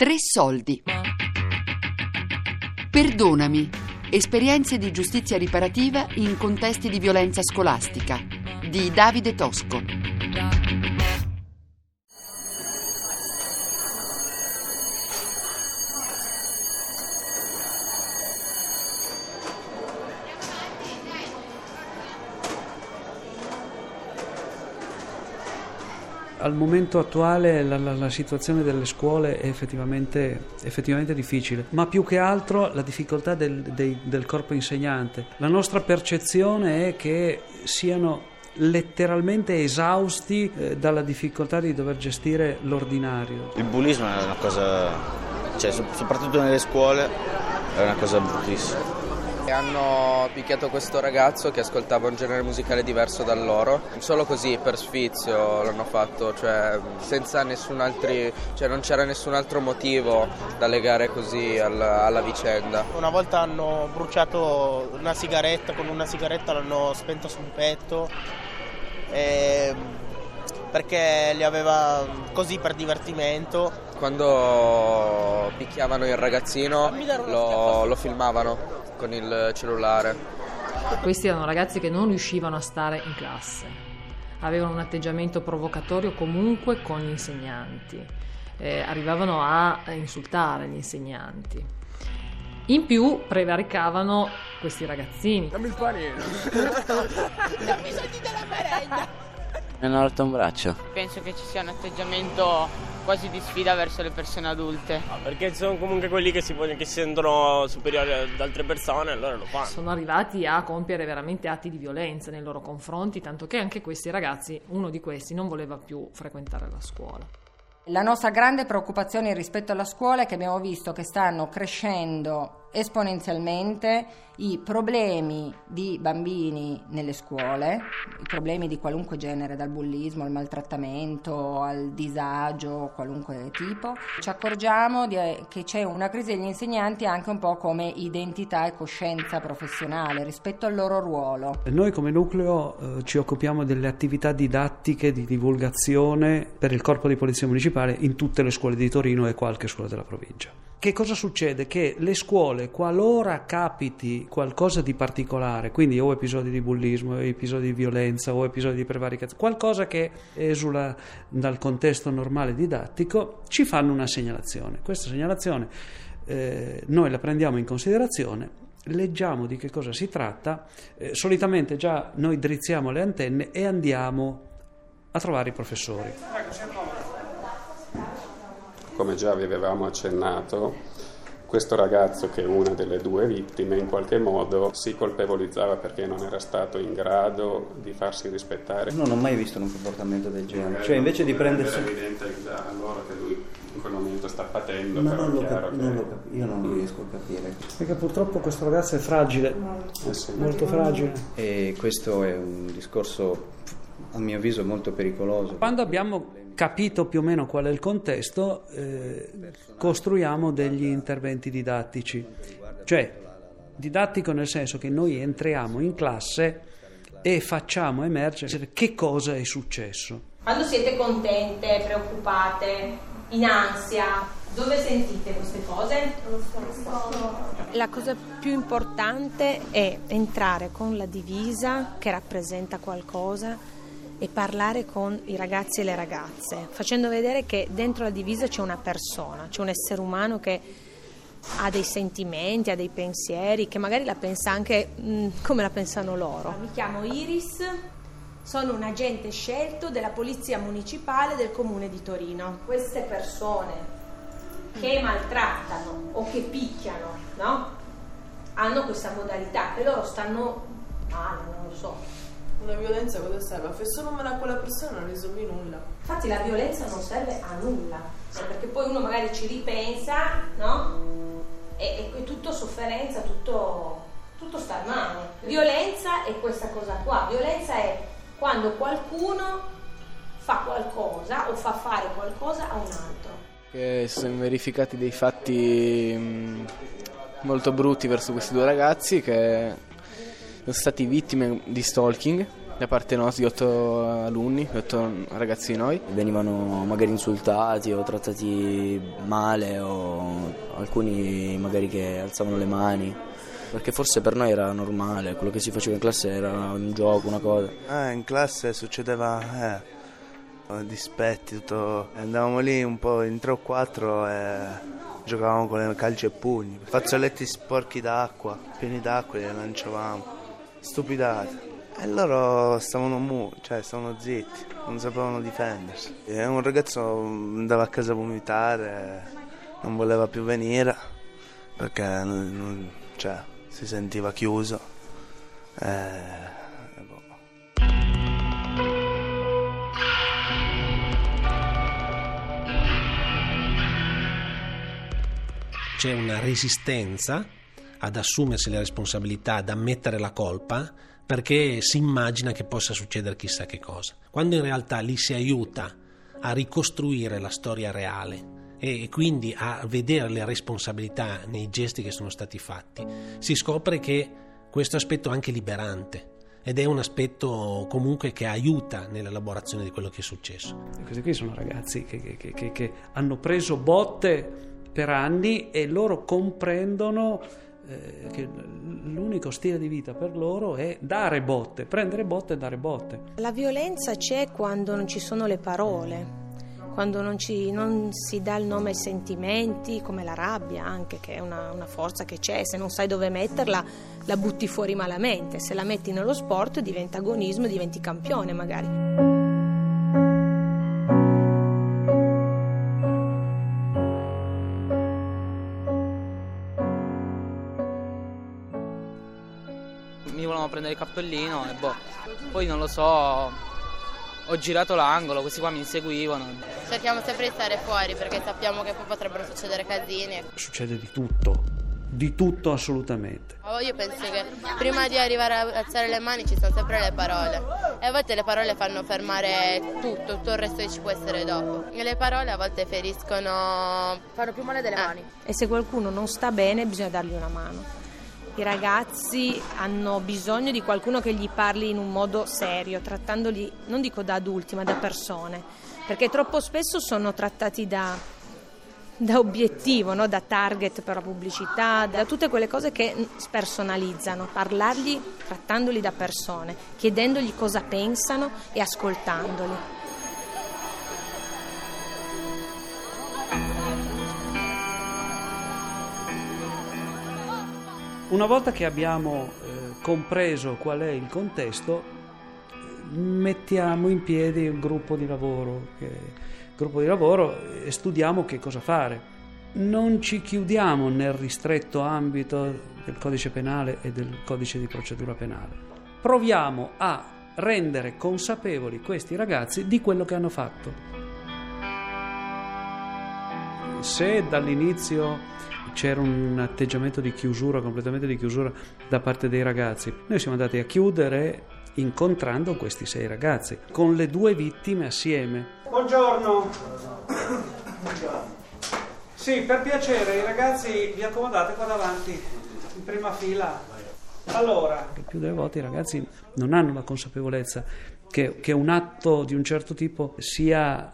Tre soldi. Perdonami. Esperienze di giustizia riparativa in contesti di violenza scolastica. Di Davide Tosco. Al momento attuale la, la, la situazione delle scuole è effettivamente, effettivamente, difficile, ma più che altro la difficoltà del, dei, del corpo insegnante. La nostra percezione è che siano letteralmente esausti eh, dalla difficoltà di dover gestire l'ordinario. Il bullismo è una cosa, cioè, soprattutto nelle scuole, è una cosa bruttissima. Hanno picchiato questo ragazzo che ascoltava un genere musicale diverso da loro, solo così per sfizio l'hanno fatto, cioè senza nessun altri, cioè non c'era nessun altro motivo da legare così alla, alla vicenda. Una volta hanno bruciato una sigaretta, con una sigaretta l'hanno spenta sul petto. E perché li aveva così per divertimento. Quando picchiavano il ragazzino lo, lo filmavano con il cellulare. Questi erano ragazzi che non riuscivano a stare in classe, avevano un atteggiamento provocatorio comunque con gli insegnanti, eh, arrivavano a insultare gli insegnanti. In più prevaricavano questi ragazzini. Dammi il panino. Ho bisogno della merenda. Mi hanno rotto un braccio. Penso che ci sia un atteggiamento quasi di sfida verso le persone adulte. Ah, perché sono comunque quelli che si, che si sentono superiori ad altre persone, allora lo fanno. Sono arrivati a compiere veramente atti di violenza nei loro confronti, tanto che anche questi ragazzi, uno di questi, non voleva più frequentare la scuola. La nostra grande preoccupazione rispetto alla scuola è che abbiamo visto che stanno crescendo esponenzialmente i problemi di bambini nelle scuole, i problemi di qualunque genere, dal bullismo al maltrattamento al disagio, qualunque tipo. Ci accorgiamo di, che c'è una crisi degli insegnanti anche un po' come identità e coscienza professionale rispetto al loro ruolo. Noi come nucleo eh, ci occupiamo delle attività didattiche di divulgazione per il corpo di polizia municipale in tutte le scuole di Torino e qualche scuola della provincia. Che cosa succede? Che le scuole, qualora capiti qualcosa di particolare, quindi o episodi di bullismo, o episodi di violenza, o episodi di prevaricazione, qualcosa che esula dal contesto normale didattico, ci fanno una segnalazione. Questa segnalazione eh, noi la prendiamo in considerazione leggiamo di che cosa si tratta, eh, solitamente già noi drizziamo le antenne e andiamo a trovare i professori come già vi avevamo accennato, questo ragazzo che è una delle due vittime in qualche modo si colpevolizzava perché non era stato in grado di farsi rispettare. Non ho mai visto un comportamento del genere, cioè invece di prendersi... Era evidente da allora che lui in quel momento sta patendo, Ma però non chiaro cap- che... non lo cap- io non riesco a capire. Perché purtroppo questo ragazzo è fragile, Eh sì. molto fragile. E questo è un discorso, a mio avviso, molto pericoloso. Quando abbiamo capito più o meno qual è il contesto, eh, costruiamo degli interventi didattici. Cioè, didattico nel senso che noi entriamo in classe e facciamo emergere che cosa è successo. Quando siete contente, preoccupate, in ansia, dove sentite queste cose? La cosa più importante è entrare con la divisa che rappresenta qualcosa e parlare con i ragazzi e le ragazze, facendo vedere che dentro la divisa c'è una persona, c'è un essere umano che ha dei sentimenti, ha dei pensieri, che magari la pensa anche mh, come la pensano loro. Mi chiamo Iris, sono un agente scelto della Polizia Municipale del Comune di Torino. Queste persone che maltrattano o che picchiano, no? Hanno questa modalità e loro stanno male, non lo so La violenza cosa serve? Fai solo male a quella persona, non risolvi nulla. Infatti la violenza non serve a nulla, cioè, perché poi uno magari ci ripensa, no? E, è tutto sofferenza, tutto, tutto sta a mano. Violenza è questa cosa qua, violenza è quando qualcuno fa qualcosa o fa fare qualcosa a un altro. Che si sono verificati dei fatti mm, molto brutti verso questi due ragazzi che sono stati vittime di stalking da parte nostra, di otto alunni, di otto ragazzi di noi. Venivano magari insultati o trattati male o alcuni magari che alzavano le mani perché forse per noi era normale, quello che si faceva in classe era un gioco, una cosa. Eh, in classe succedeva eh, dispetti, tutto. Andavamo lì un po' in tre o quattro e giocavamo con le calci e pugni. Fazzoletti sporchi d'acqua, pieni d'acqua li lanciavamo. Stupidate. E loro stavano mu, cioè stavano zitti, non sapevano difendersi. E un ragazzo andava a casa a vomitare, non voleva più venire perché non, cioè, si sentiva chiuso. E c'è una resistenza ad assumersi le responsabilità, ad ammettere la colpa, perché si immagina che possa succedere chissà che cosa. Quando in realtà lì si aiuta a ricostruire la storia reale e quindi a vedere le responsabilità nei gesti che sono stati fatti, si scopre che questo aspetto è anche liberante ed è un aspetto comunque che aiuta nell'elaborazione di quello che è successo. Questi qui sono ragazzi che, che, che, che hanno preso botte per anni e loro comprendono eh, che l'unico stile di vita per loro è dare botte, prendere botte e dare botte. La violenza c'è quando non ci sono le parole, quando non, ci, non si dà il nome ai sentimenti, come la rabbia anche, che è una, una forza che c'è, se non sai dove metterla la butti fuori malamente, se la metti nello sport diventa agonismo, diventi campione magari. Prendere il cappellino e boh. Poi non lo so, ho girato l'angolo, questi qua mi inseguivano. Cerchiamo sempre di stare fuori perché sappiamo che poi potrebbero succedere casini. Succede di tutto, di tutto assolutamente. Io penso che prima di arrivare a alzare le mani ci sono sempre le parole e a volte le parole fanno fermare tutto, tutto il resto che ci può essere dopo. E le parole a volte feriscono... fanno più male delle eh. mani. E se qualcuno non sta bene bisogna dargli una mano i ragazzi hanno bisogno di qualcuno che gli parli in un modo serio, trattandoli non dico da adulti ma da persone, perché troppo spesso sono trattati da, da obiettivo, no? da target per la pubblicità, da tutte quelle cose che spersonalizzano, parlargli trattandoli da persone, chiedendogli cosa pensano e ascoltandoli. Una volta che abbiamo eh, compreso qual è il contesto, mettiamo in piedi un gruppo di lavoro, che, gruppo di lavoro e studiamo che cosa fare. Non ci chiudiamo nel ristretto ambito del codice penale e del codice di procedura penale. Proviamo a rendere consapevoli questi ragazzi di quello che hanno fatto. Se dall'inizio c'era un atteggiamento di chiusura, completamente di chiusura da parte dei ragazzi. Noi siamo andati a chiudere incontrando questi sei ragazzi, con le due vittime assieme. Buongiorno. Buongiorno. Sì, per piacere, i ragazzi vi accomodate qua davanti, in prima fila. Allora. Più delle volte i ragazzi non hanno la consapevolezza che, che un atto di un certo tipo sia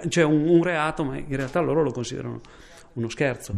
eh, cioè un, un reato, ma in realtà loro lo considerano uno scherzo.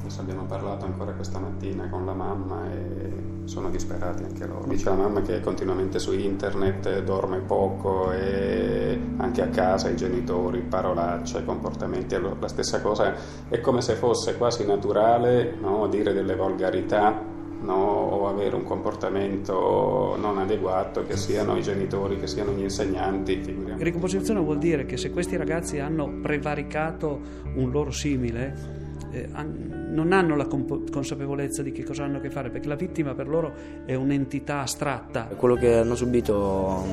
Adesso abbiamo parlato ancora questa mattina con la mamma e sono disperati anche loro. Dice la mamma che è continuamente su internet, dorme poco e anche a casa i genitori, parolacce, comportamenti. La stessa cosa è come se fosse quasi naturale no, dire delle volgarità No, o avere un comportamento non adeguato, che siano i genitori, che siano gli insegnanti. Figuriamo. Ricomposizione vuol dire che se questi ragazzi hanno prevaricato un loro simile, eh, non hanno la comp- consapevolezza di che cosa hanno a che fare, perché la vittima per loro è un'entità astratta. Quello che hanno subito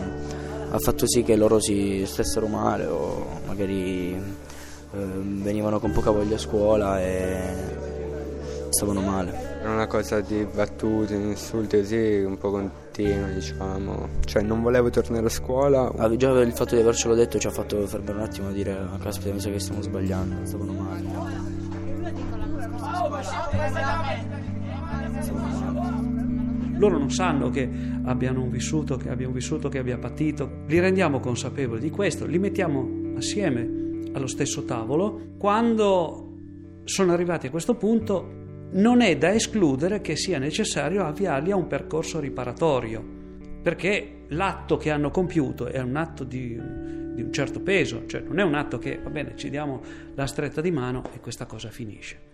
ha fatto sì che loro si stessero male o magari eh, venivano con poca voglia a scuola e stavano male. Era una cosa di battute, insulti così, un po' continua, diciamo. Cioè, non volevo tornare a scuola. Ah, già il fatto di avercelo detto ci ha fatto fermare un attimo a dire, ah, caspita, mi sa che stiamo sbagliando, stavano male. Loro non sanno che abbiano un vissuto, che abbia un vissuto che abbia patito. Li rendiamo consapevoli di questo, li mettiamo assieme allo stesso tavolo. Quando sono arrivati a questo punto, non è da escludere che sia necessario avviarli a un percorso riparatorio, perché l'atto che hanno compiuto è un atto di, di un certo peso, cioè non è un atto che, va bene, ci diamo la stretta di mano e questa cosa finisce.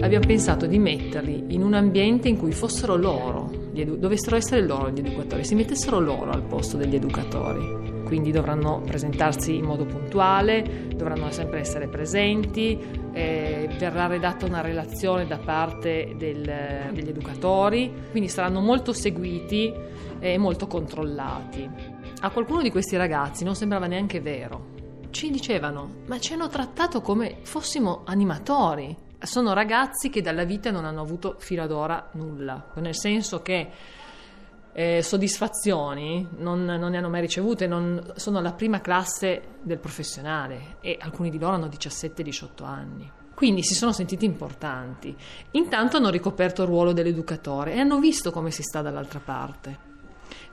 Abbiamo pensato di metterli in un ambiente in cui fossero loro, edu- dovessero essere loro gli educatori, si mettessero loro al posto degli educatori. Quindi dovranno presentarsi in modo puntuale, dovranno sempre essere presenti, eh, verrà redatta una relazione da parte del, degli educatori, quindi saranno molto seguiti e molto controllati. A qualcuno di questi ragazzi non sembrava neanche vero. Ci dicevano, ma ci hanno trattato come fossimo animatori, sono ragazzi che dalla vita non hanno avuto fino ad ora nulla, nel senso che eh, soddisfazioni non, non, ne hanno mai ricevute, non, sono la prima classe del professionale e alcuni di loro hanno 17-18 anni. Quindi si sono sentiti importanti. Intanto hanno ricoperto il ruolo dell'educatore e hanno visto come si sta dall'altra parte.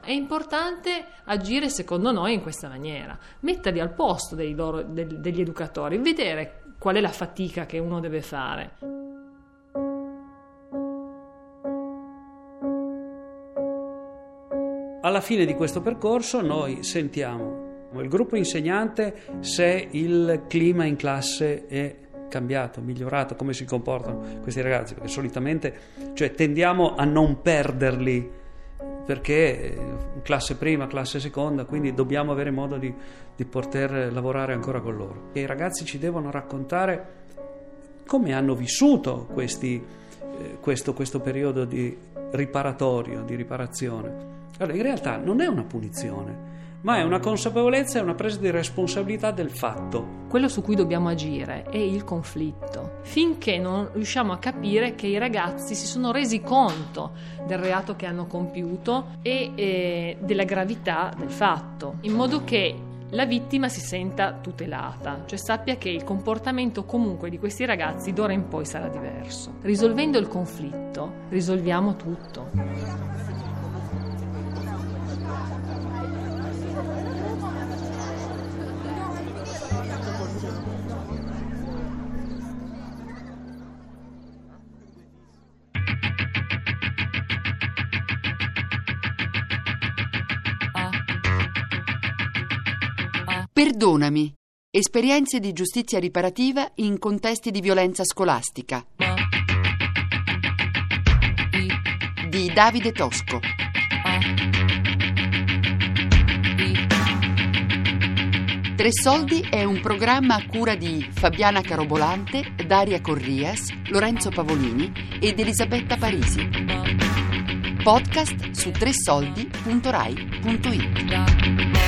È importante agire secondo noi in questa maniera, metterli al posto loro, del, degli educatori, vedere qual è la fatica che uno deve fare. Alla fine di questo percorso noi sentiamo il gruppo insegnante se il clima in classe è cambiato, migliorato, come si comportano questi ragazzi, perché solitamente cioè, tendiamo a non perderli perché eh, classe prima, classe seconda, quindi dobbiamo avere modo di, di poter lavorare ancora con loro. E I ragazzi ci devono raccontare come hanno vissuto questi, eh, questo, questo periodo di riparatorio, di riparazione. Allora, in realtà non è una punizione, ma è una consapevolezza e una presa di responsabilità del fatto. Quello su cui dobbiamo agire è il conflitto, finché non riusciamo a capire che i ragazzi si sono resi conto del reato che hanno compiuto e eh, della gravità del fatto, in modo che la vittima si senta tutelata, cioè sappia che il comportamento comunque di questi ragazzi d'ora in poi sarà diverso. Risolvendo il conflitto, risolviamo tutto. Perdonami. Esperienze di giustizia riparativa in contesti di violenza scolastica. Di Davide Tosco. Tre Soldi è un programma a cura di Fabiana Carobolante, Daria Corrias, Lorenzo Pavolini ed Elisabetta Parisi. Podcast su tresoldi.rai.it.